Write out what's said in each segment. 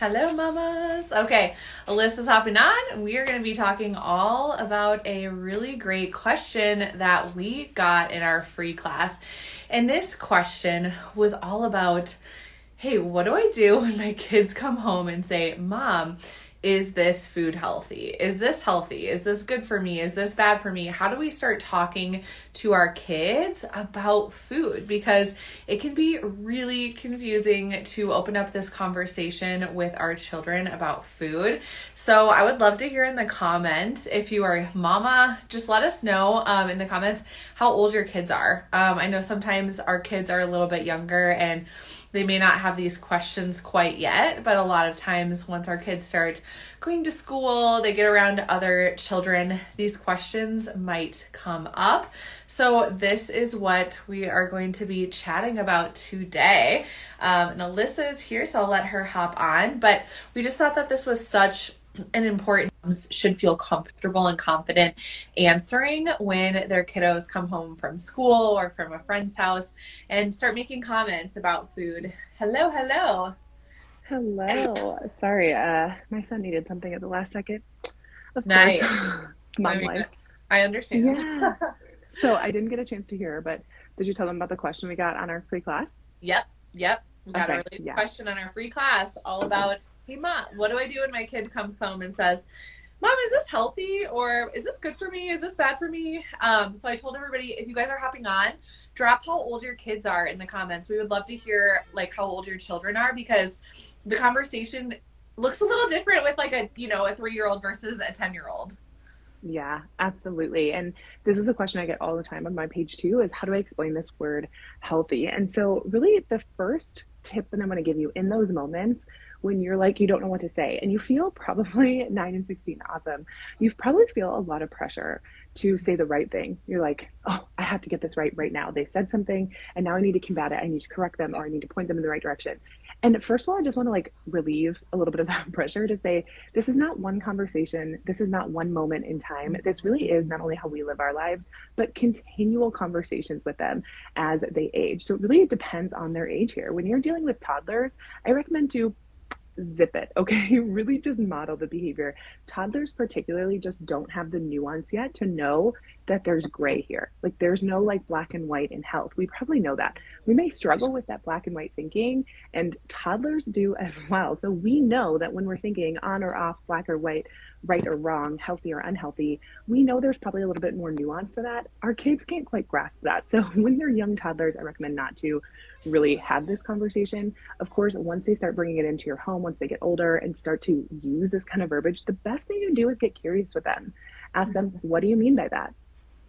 Hello, mamas. Okay, Alyssa's hopping on, we are going to be talking all about a really great question that we got in our free class. And this question was all about hey, what do I do when my kids come home and say, Mom, is this food healthy? Is this healthy? Is this good for me? Is this bad for me? How do we start talking to our kids about food? Because it can be really confusing to open up this conversation with our children about food. So I would love to hear in the comments if you are mama, just let us know um, in the comments how old your kids are. Um, I know sometimes our kids are a little bit younger and they may not have these questions quite yet, but a lot of times once our kids start going to school, they get around other children, these questions might come up. So, this is what we are going to be chatting about today. Um, and Alyssa is here, so I'll let her hop on. But we just thought that this was such an important should feel comfortable and confident answering when their kiddos come home from school or from a friend's house and start making comments about food. Hello, hello. Hello. Sorry, uh my son needed something at the last second. Of nice. Mom I mean, life. I understand. Yeah. so I didn't get a chance to hear, but did you tell them about the question we got on our free class? Yep. Yep. We got okay, a related yeah. question on our free class all about, hey mom, what do I do when my kid comes home and says, Mom, is this healthy or is this good for me? Is this bad for me? Um, so I told everybody if you guys are hopping on, drop how old your kids are in the comments. We would love to hear like how old your children are because the conversation looks a little different with like a you know a three year old versus a ten year old. Yeah, absolutely. And this is a question I get all the time on my page too is how do I explain this word healthy? And so really the first tip that I'm going to give you in those moments when you're like you don't know what to say and you feel probably 9 and 16 awesome you probably feel a lot of pressure to say the right thing you're like oh i have to get this right right now they said something and now i need to combat it i need to correct them or i need to point them in the right direction and first of all, I just want to like relieve a little bit of that pressure to say this is not one conversation. This is not one moment in time. This really is not only how we live our lives, but continual conversations with them as they age. So it really depends on their age here. When you're dealing with toddlers, I recommend to zip it. Okay. really just model the behavior. Toddlers, particularly, just don't have the nuance yet to know that there's gray here. Like there's no like black and white in health. We probably know that. We may struggle with that black and white thinking, and toddlers do as well. So we know that when we're thinking on or off, black or white, right or wrong, healthy or unhealthy, we know there's probably a little bit more nuance to that. Our kids can't quite grasp that. So when they're young toddlers, I recommend not to really have this conversation. Of course, once they start bringing it into your home, once they get older and start to use this kind of verbiage, the best thing you do is get curious with them. Ask them, mm-hmm. what do you mean by that?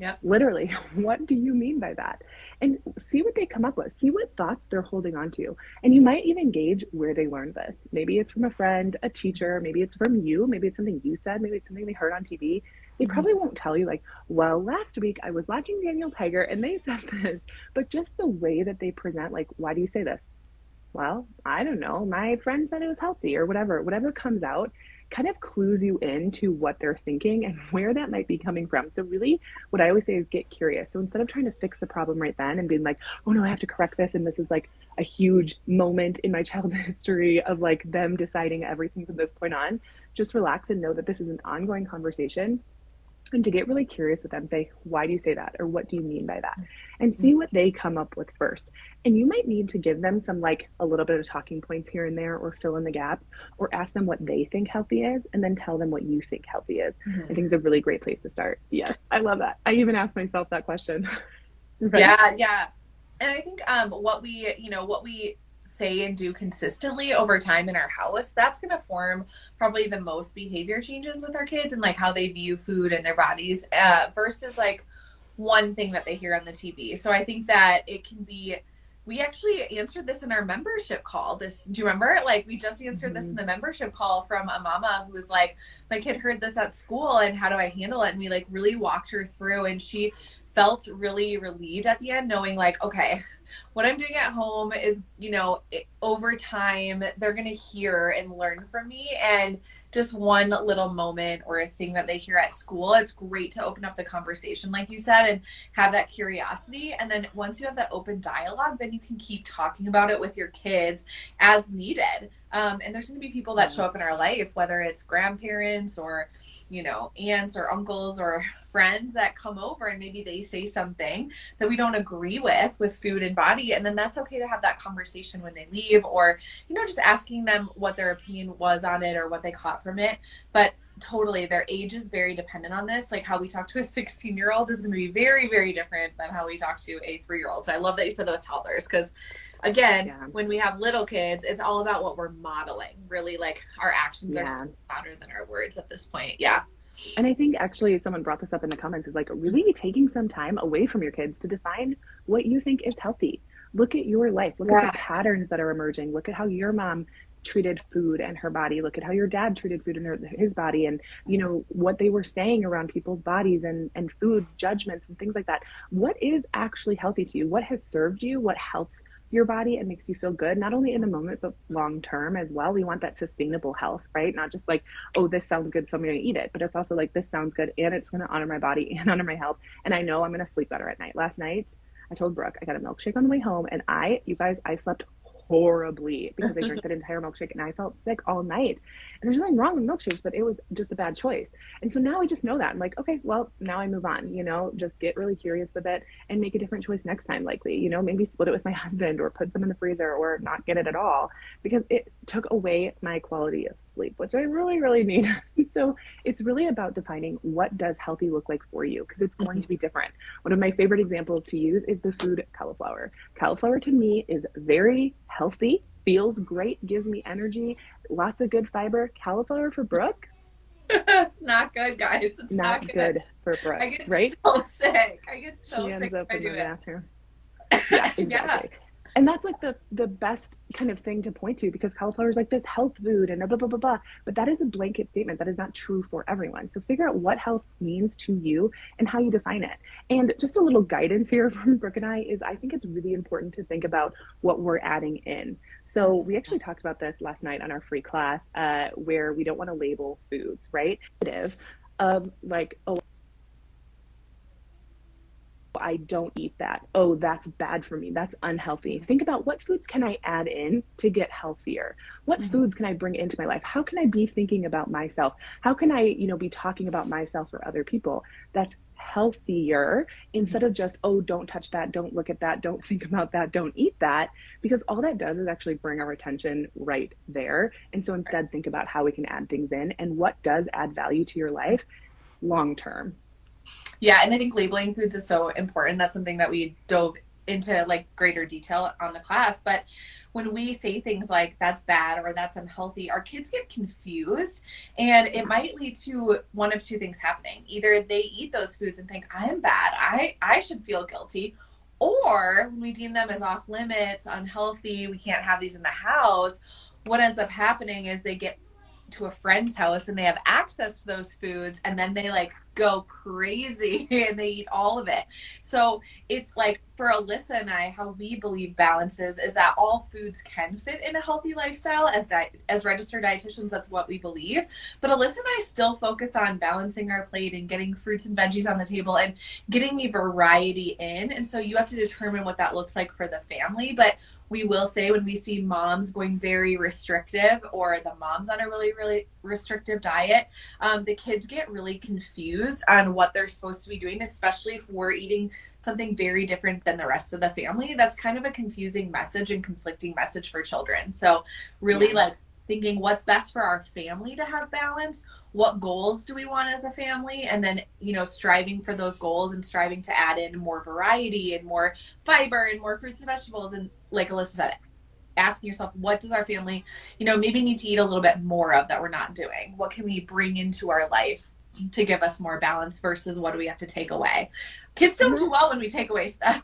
Yeah. Literally, what do you mean by that? And see what they come up with. See what thoughts they're holding on to. And you might even gauge where they learned this. Maybe it's from a friend, a teacher, maybe it's from you, maybe it's something you said, maybe it's something they heard on TV. They mm-hmm. probably won't tell you, like, well, last week I was watching Daniel Tiger and they said this. But just the way that they present, like, why do you say this? Well, I don't know. My friend said it was healthy or whatever. Whatever comes out kind of clues you into what they're thinking and where that might be coming from. So, really, what I always say is get curious. So, instead of trying to fix the problem right then and being like, oh no, I have to correct this, and this is like a huge moment in my child's history of like them deciding everything from this point on, just relax and know that this is an ongoing conversation and to get really curious with them say why do you say that? or what do you mean by that? And see what they come up with first. And you might need to give them some like a little bit of talking points here and there or fill in the gaps or ask them what they think healthy is and then tell them what you think healthy is. Mm-hmm. i think it's a really great place to start. Yes i love that. I even asked myself that question. Right? yeah yeah. And i think um what we you know what we say and do consistently over time in our house, that's going to form probably the most behavior changes with our kids and like how they view food and their bodies uh, versus like one thing that they hear on the TV. So I think that it can be we actually answered this in our membership call. This, do you remember? Like, we just answered mm-hmm. this in the membership call from a mama who was like, My kid heard this at school, and how do I handle it? And we like really walked her through, and she felt really relieved at the end, knowing like, okay, what I'm doing at home is, you know, over time, they're going to hear and learn from me. And just one little moment or a thing that they hear at school, it's great to open up the conversation, like you said, and have that curiosity. And then once you have that open dialogue, then you can keep talking about it with your kids as needed. Um, and there's going to be people that show up in our life, whether it's grandparents or, you know, aunts or uncles or friends that come over and maybe they say something that we don't agree with with food and body. And then that's okay to have that conversation when they leave or, you know, just asking them what their opinion was on it or what they caught from it. But totally their age is very dependent on this. Like how we talk to a 16 year old is going to be very very different than how we talk to a three year old so i love that you said that with toddlers because again yeah. when we have little kids it's all about what we're modeling really like our actions yeah. are louder than our words at this point. Yeah. And i think actually someone brought this up in the comments is like really taking some time away from your kids to define what you think is healthy. Look at your life. Look yeah. at the patterns that are emerging. Look at how your mom treated food and her body look at how your dad treated food and her, his body and you know what they were saying around people's bodies and and food judgments and things like that. What is actually healthy to you? What has served you? What helps your body and makes you feel good not only in the moment but long term as well. We want that sustainable health right? Not just like oh this sounds good so i'm going to eat it. But it's also like this sounds good and it's going to honor my body and honor my health. And i know i'm going to sleep better at night. Last night I told Brooke I got a milkshake on the way home, and I, you guys, I slept horribly because I drank that entire milkshake and I felt sick all night. And there's nothing wrong with milkshakes, but it was just a bad choice. And so now I just know that. I'm like, okay, well, now I move on, you know, just get really curious with it and make a different choice next time, likely, you know, maybe split it with my husband or put some in the freezer or not get it at all because it took away my quality of sleep, which I really, really need. so it's really about defining what does healthy look like for you because it's going to be mm-hmm. different. One of my favorite examples to use is the food cauliflower. Cauliflower to me is very healthy healthy, feels great, gives me energy, lots of good fiber. Cauliflower for Brooke. it's not good, guys. It's not, not good. good. for Brooke. I get right? so sick. I get so she sick. Ends up in the bathroom. Yeah, exactly. yeah and that's like the the best kind of thing to point to because cauliflower is like this health food and blah blah blah blah but that is a blanket statement. That is not true for everyone. So figure out what health means to you and how you define it. And just a little guidance here from brooke and i is i think it's really important to think about what we're adding in. So we actually talked about this last night on our free class uh, where we don't want to label foods right? Of like oh I don't eat that. Oh, that's bad for me. That's unhealthy. Think about what foods can I add in to get healthier? What mm-hmm. foods can I bring into my life? How can I be thinking about myself? How can I, you know, be talking about myself or other people? That's healthier instead of just, oh, don't touch that, don't look at that, don't think about that, don't eat that, because all that does is actually bring our attention right there. And so instead, think about how we can add things in and what does add value to your life long term. Yeah, and I think labeling foods is so important. That's something that we dove into like greater detail on the class. But when we say things like that's bad or that's unhealthy our kids get confused and it might lead to one of two things happening. Either they eat those foods and think i'm bad. I i should feel guilty or when we deem them as off limits unhealthy we can't have these in the house what ends up happening is they get to a friend's house and they have access to those foods and then they like go crazy and they eat all of it. So it's like for Alyssa and I, how we believe balances is, that all foods can fit in a healthy lifestyle. As di- as registered dietitians, that's what we believe. But Alyssa and I still focus on balancing our plate and getting fruits and veggies on the table and getting the variety in. And so you have to determine what that looks like for the family. But we will say when we see moms going very restrictive or the mom's on a really really restrictive diet um, the kids get really confused on what they're supposed to be doing especially if we're eating something very different than the rest of the family. That's kind of a confusing message and conflicting message for children. So really yeah. like thinking what's best for our family to have balance what goals do we want as a family and then you know striving for those goals and striving to add in more variety and more fiber and more fruits and vegetables. And like alyssa said asking yourself what does our family you know maybe need to eat a little bit more of that we're not doing? What can we bring into our life to give us more balance versus what do we have to take away kids don't do mm-hmm. well when we take away stuff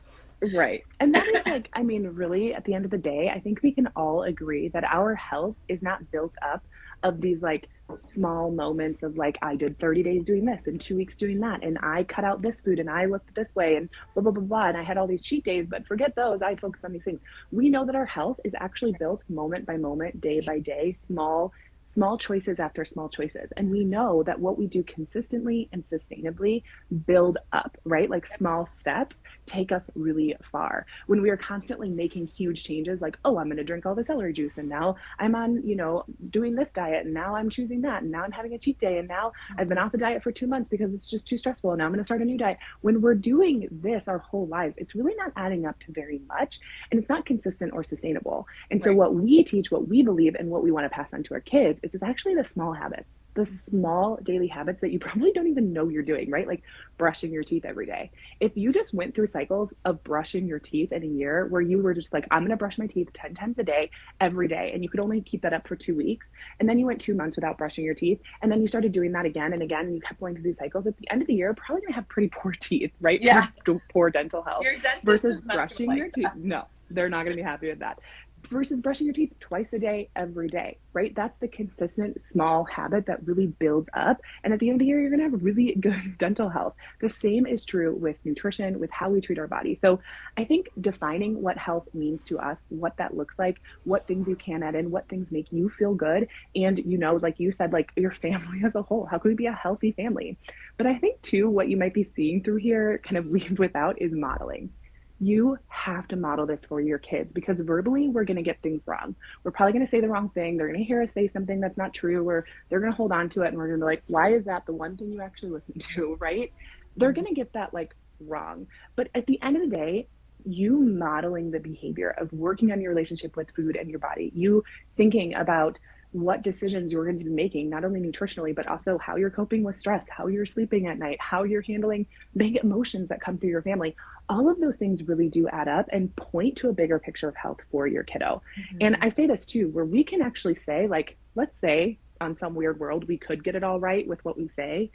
right. And that is like, I mean, really, at the end of the day, I think we can all agree that our health is not built up of these like small moments of like I did 30 days doing this and two weeks doing that and I cut out this food and I looked this way and blah blah blah blah and I had all these cheat days but forget those I focus on these things. We know that our health is actually built moment by moment, day by day, small small choices after small choices. And we know that what we do consistently and sustainably build up, right? Like small steps take us really far. When we are constantly making huge changes, like, oh, I'm going to drink all the celery juice, and now I'm on, you know, doing this diet, and now I'm choosing that, and now I'm having a cheat day, and now mm-hmm. I've been off the diet for two months because it's just too stressful, and now I'm going to start a new diet. When we're doing this our whole lives, it's really not adding up to very much, and it's not consistent or sustainable. And so, right. what we teach, what we believe, and what we want to pass on to our kids habits, it's actually the small habits, the small daily habits that you probably don't even know you're doing, right? Like brushing your teeth every day. If you just went through cycles of brushing your teeth in a year where you were just like, I'm going to brush my teeth 10 times a day every day, and you could only keep that up for two weeks, and then you went two months without brushing your teeth, and then you started doing that again and again, and you kept going through these cycles, at the end of the year, probably going to have pretty poor teeth, right? Yeah. Poor, poor dental health. Your dentist versus brushing like your teeth. No they're not going to be happy with that versus brushing your teeth twice a day, every day, right? That's the consistent small habit that really builds up. And at the end of the year, you're going to have really good dental health. The same is true with nutrition, with how we treat our body. So I think defining what health means to us, what that looks like, what things you can add in, what things make you feel good. And, you know, like you said, like your family as a whole, how can we be a healthy family? But I think too, what you might be seeing through here, kind of weaved without, is modeling you have to model this for your kids because verbally we're going to get things wrong. We're probably going to say the wrong thing. They're going to hear us say something that's not true, or they're going to hold on to it and we're going to be like, why is that the one thing you actually listen to, right? They're mm-hmm. going to get that like wrong. But at the end of the day, you modeling the behavior of working on your relationship with food and your body, you thinking about what decisions you're going to be making, not only nutritionally, but also how you're coping with stress, how you're sleeping at night, how you're handling big emotions that come through your family. All of those things really do add up and point to a bigger picture of health for your kiddo. Mm-hmm. And I say this too, where we can actually say, like, let's say on some weird world, we could get it all right with what we say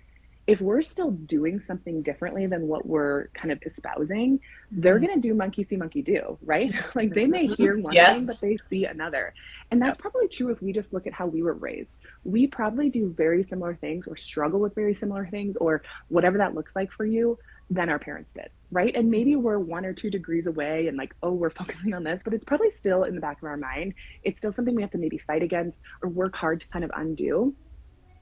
if we're still doing something differently than what we're kind of espousing, they're mm-hmm. going to do monkey see, monkey do, right? like they may hear one yes. thing, but they see another. And that's yep. probably true if we just look at how we were raised. We probably do very similar things or struggle with very similar things or whatever that looks like for you than our parents did, right? And maybe we're one or two degrees away and like, oh, we're focusing on this, but it's probably still in the back of our mind. It's still something we have to maybe fight against or work hard to kind of undo.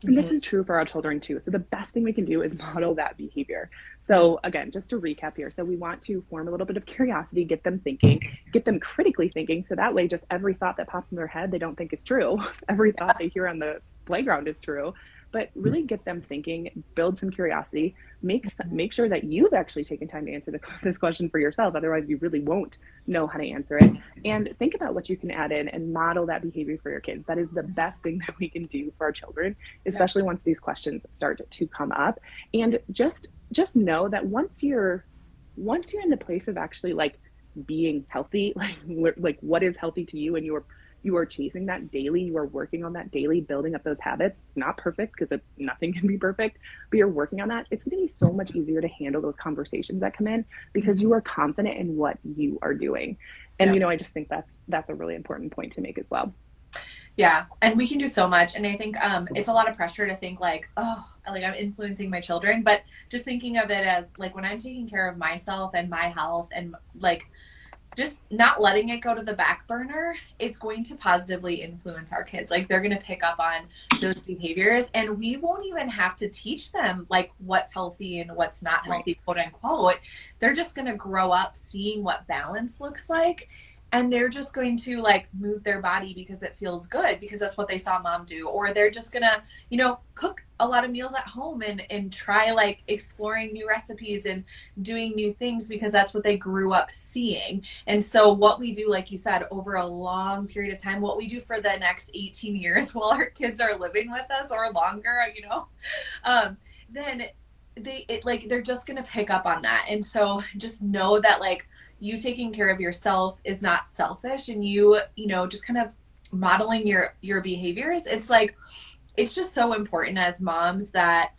And this mm-hmm. is true for our children too. So the best thing we can do is model that behavior. So again, just to recap here. So we want to form a little bit of curiosity, get them thinking, get them critically thinking. So that way just every thought that pops in their head, they don't think is true. Every thought they hear on the playground is true but hmm. really get them thinking, build some curiosity, make mm-hmm. make sure that you've actually taken time to answer the, this question for yourself. Otherwise, you really won't know how to answer it. And think about what you can add in and model that behavior for your kids. That is the best thing that we can do for our children, especially once these questions start to come up. And just just know that once you're once you're in the place of actually like being healthy, like like what is healthy to you and your you are chasing that daily you are working on that daily building up those habits not perfect because nothing can be perfect but you're working on that it's going to be so much easier to handle those conversations that come in because you are confident in what you are doing. And yeah. you know i just think that's that's a really important point to make as well. Yeah and we can do so much and i think um, it's a lot of pressure to think like oh like i'm influencing my children but just thinking of it as like when i'm taking care of myself and my health and like just not letting it go to the back burner, it's going to positively influence our kids. Like they're going to pick up on those behaviors and we won't even have to teach them like what's healthy and what's not healthy, right. quote unquote. They're just going to grow up seeing what balance looks like and they're just going to like move their body because it feels good because that's what they saw mom do. Or they're just gonna you know cook a lot of meals at home and and try like exploring new recipes and doing new things because that's what they grew up seeing. And so what we do like you said over a long period of time what we do for the next 18 years while our kids are living with us or longer you know um, then they it, like they're just gonna pick up on that. And so just know that like you taking care of yourself is not selfish and you you know just kind of modeling your your behaviors it's like it's just so important as moms that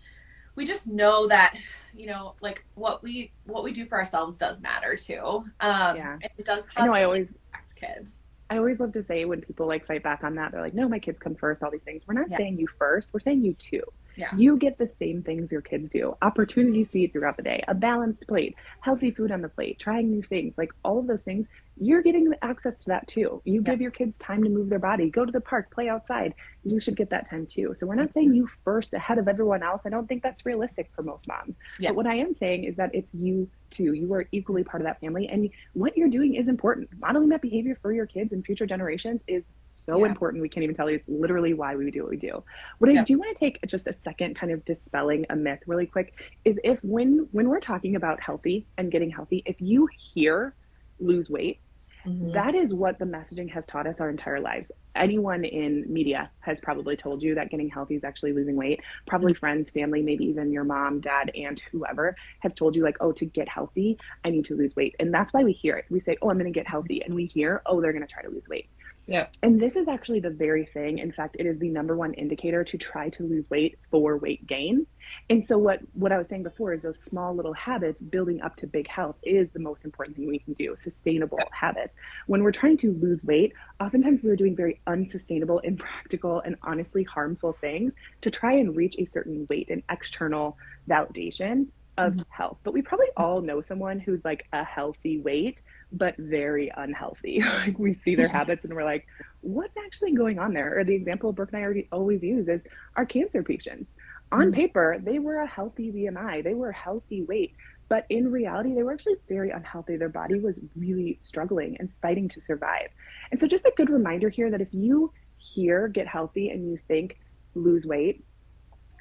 we just know that you know like what we what we do for ourselves does matter too um yeah. it does I know I always impact kids I always love to say when people like fight back on that, they're like, no, my kids come first, all these things. We're not yeah. saying you first, we're saying you too. Yeah. You get the same things your kids do opportunities to eat throughout the day, a balanced plate, healthy food on the plate, trying new things, like all of those things. You're getting access to that too. You give your kids time to move their body, go to the park, play outside. You should get that time too. So we're not saying you first ahead of everyone else. I don't think that's realistic for most moms. Yeah. But what I am saying is that it's you too. You are equally part of that family. And what you're doing is important. Modeling that behavior for your kids and future generations is so yeah. important. We can't even tell you. It's literally why we do what we do. What yeah. I do want to take just a second, kind of dispelling a myth really quick, is if when when we're talking about healthy and getting healthy, if you hear lose weight, Mm-hmm. That is what the messaging has taught us our entire lives. Anyone in media has probably told you that getting healthy is actually losing weight. Probably mm-hmm. friends, family, maybe even your mom, dad, aunt, whoever has told you, like, oh, to get healthy, I need to lose weight. And that's why we hear it. We say, oh, I'm going to get healthy. And we hear, oh, they're going to try to lose weight. Yeah. And this is actually the very thing. In fact, it is the number one indicator to try to lose weight for weight gain. And so what what I was saying before is those small little habits building up to big health is the most important thing we can do. Sustainable yeah. habits. When we're trying to lose weight, oftentimes we're doing very unsustainable, impractical, and honestly harmful things to try and reach a certain weight and external validation of mm-hmm. health. But we probably all know someone who's like a healthy weight but very unhealthy. like we see their habits and we're like, what's actually going on there? Or the example Brooke and I already always use is our cancer patients. On mm-hmm. paper, they were a healthy BMI, they were a healthy weight, but in reality, they were actually very unhealthy. Their body was really struggling and fighting to survive. And so, just a good reminder here that if you hear get healthy and you think lose weight,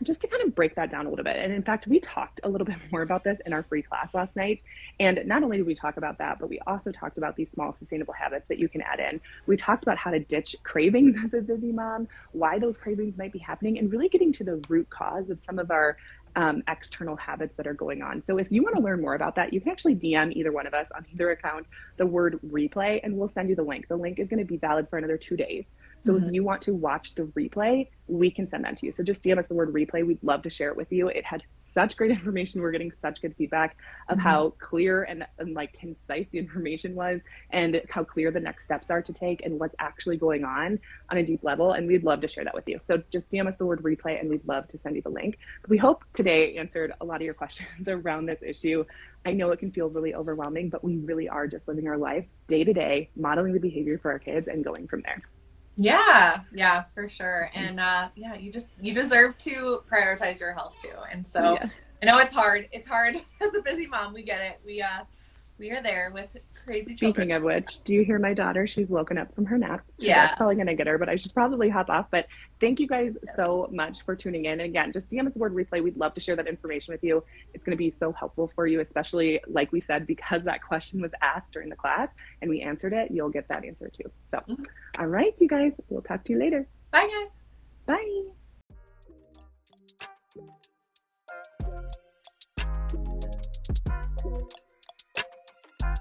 just to kind of break that down a little bit. And in fact, we talked a little bit more about this in our free class last night. And not only did we talk about that, but we also talked about these small sustainable habits that you can add in. We talked about how to ditch cravings as a busy mom, why those cravings might be happening, and really getting to the root cause of some of our um, external habits that are going on. So if you want to learn more about that, you can actually DM either one of us on either account the word replay, and we'll send you the link. The link is going to be valid for another two days. So mm-hmm. if you want to watch the replay, we can send that to you. So just DM us the word replay. We'd love to share it with you. It had such great information. We're getting such good feedback of mm-hmm. how clear and, and like concise the information was and how clear the next steps are to take and what's actually going on on a deep level. And we'd love to share that with you. So just DM us the word replay and we'd love to send you the link. But we hope today answered a lot of your questions around this issue. I know it can feel really overwhelming, but we really are just living our life day to day, modeling the behavior for our kids and going from there. Yeah, yeah, for sure. And uh yeah, you just you deserve to prioritize your health too. And so yeah. I know it's hard. It's hard as a busy mom. We get it. We uh we are there with crazy children. Speaking of which, do you hear my daughter? She's woken up from her nap. Yeah. That's probably going to get her, but I should probably hop off. But thank you guys so much for tuning in. And again, just DM us the word replay. We'd love to share that information with you. It's going to be so helpful for you, especially like we said, because that question was asked during the class and we answered it, you'll get that answer too. So, mm-hmm. all right, you guys, we'll talk to you later. Bye, guys. Bye.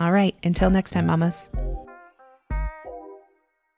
All right, until next time, mamas.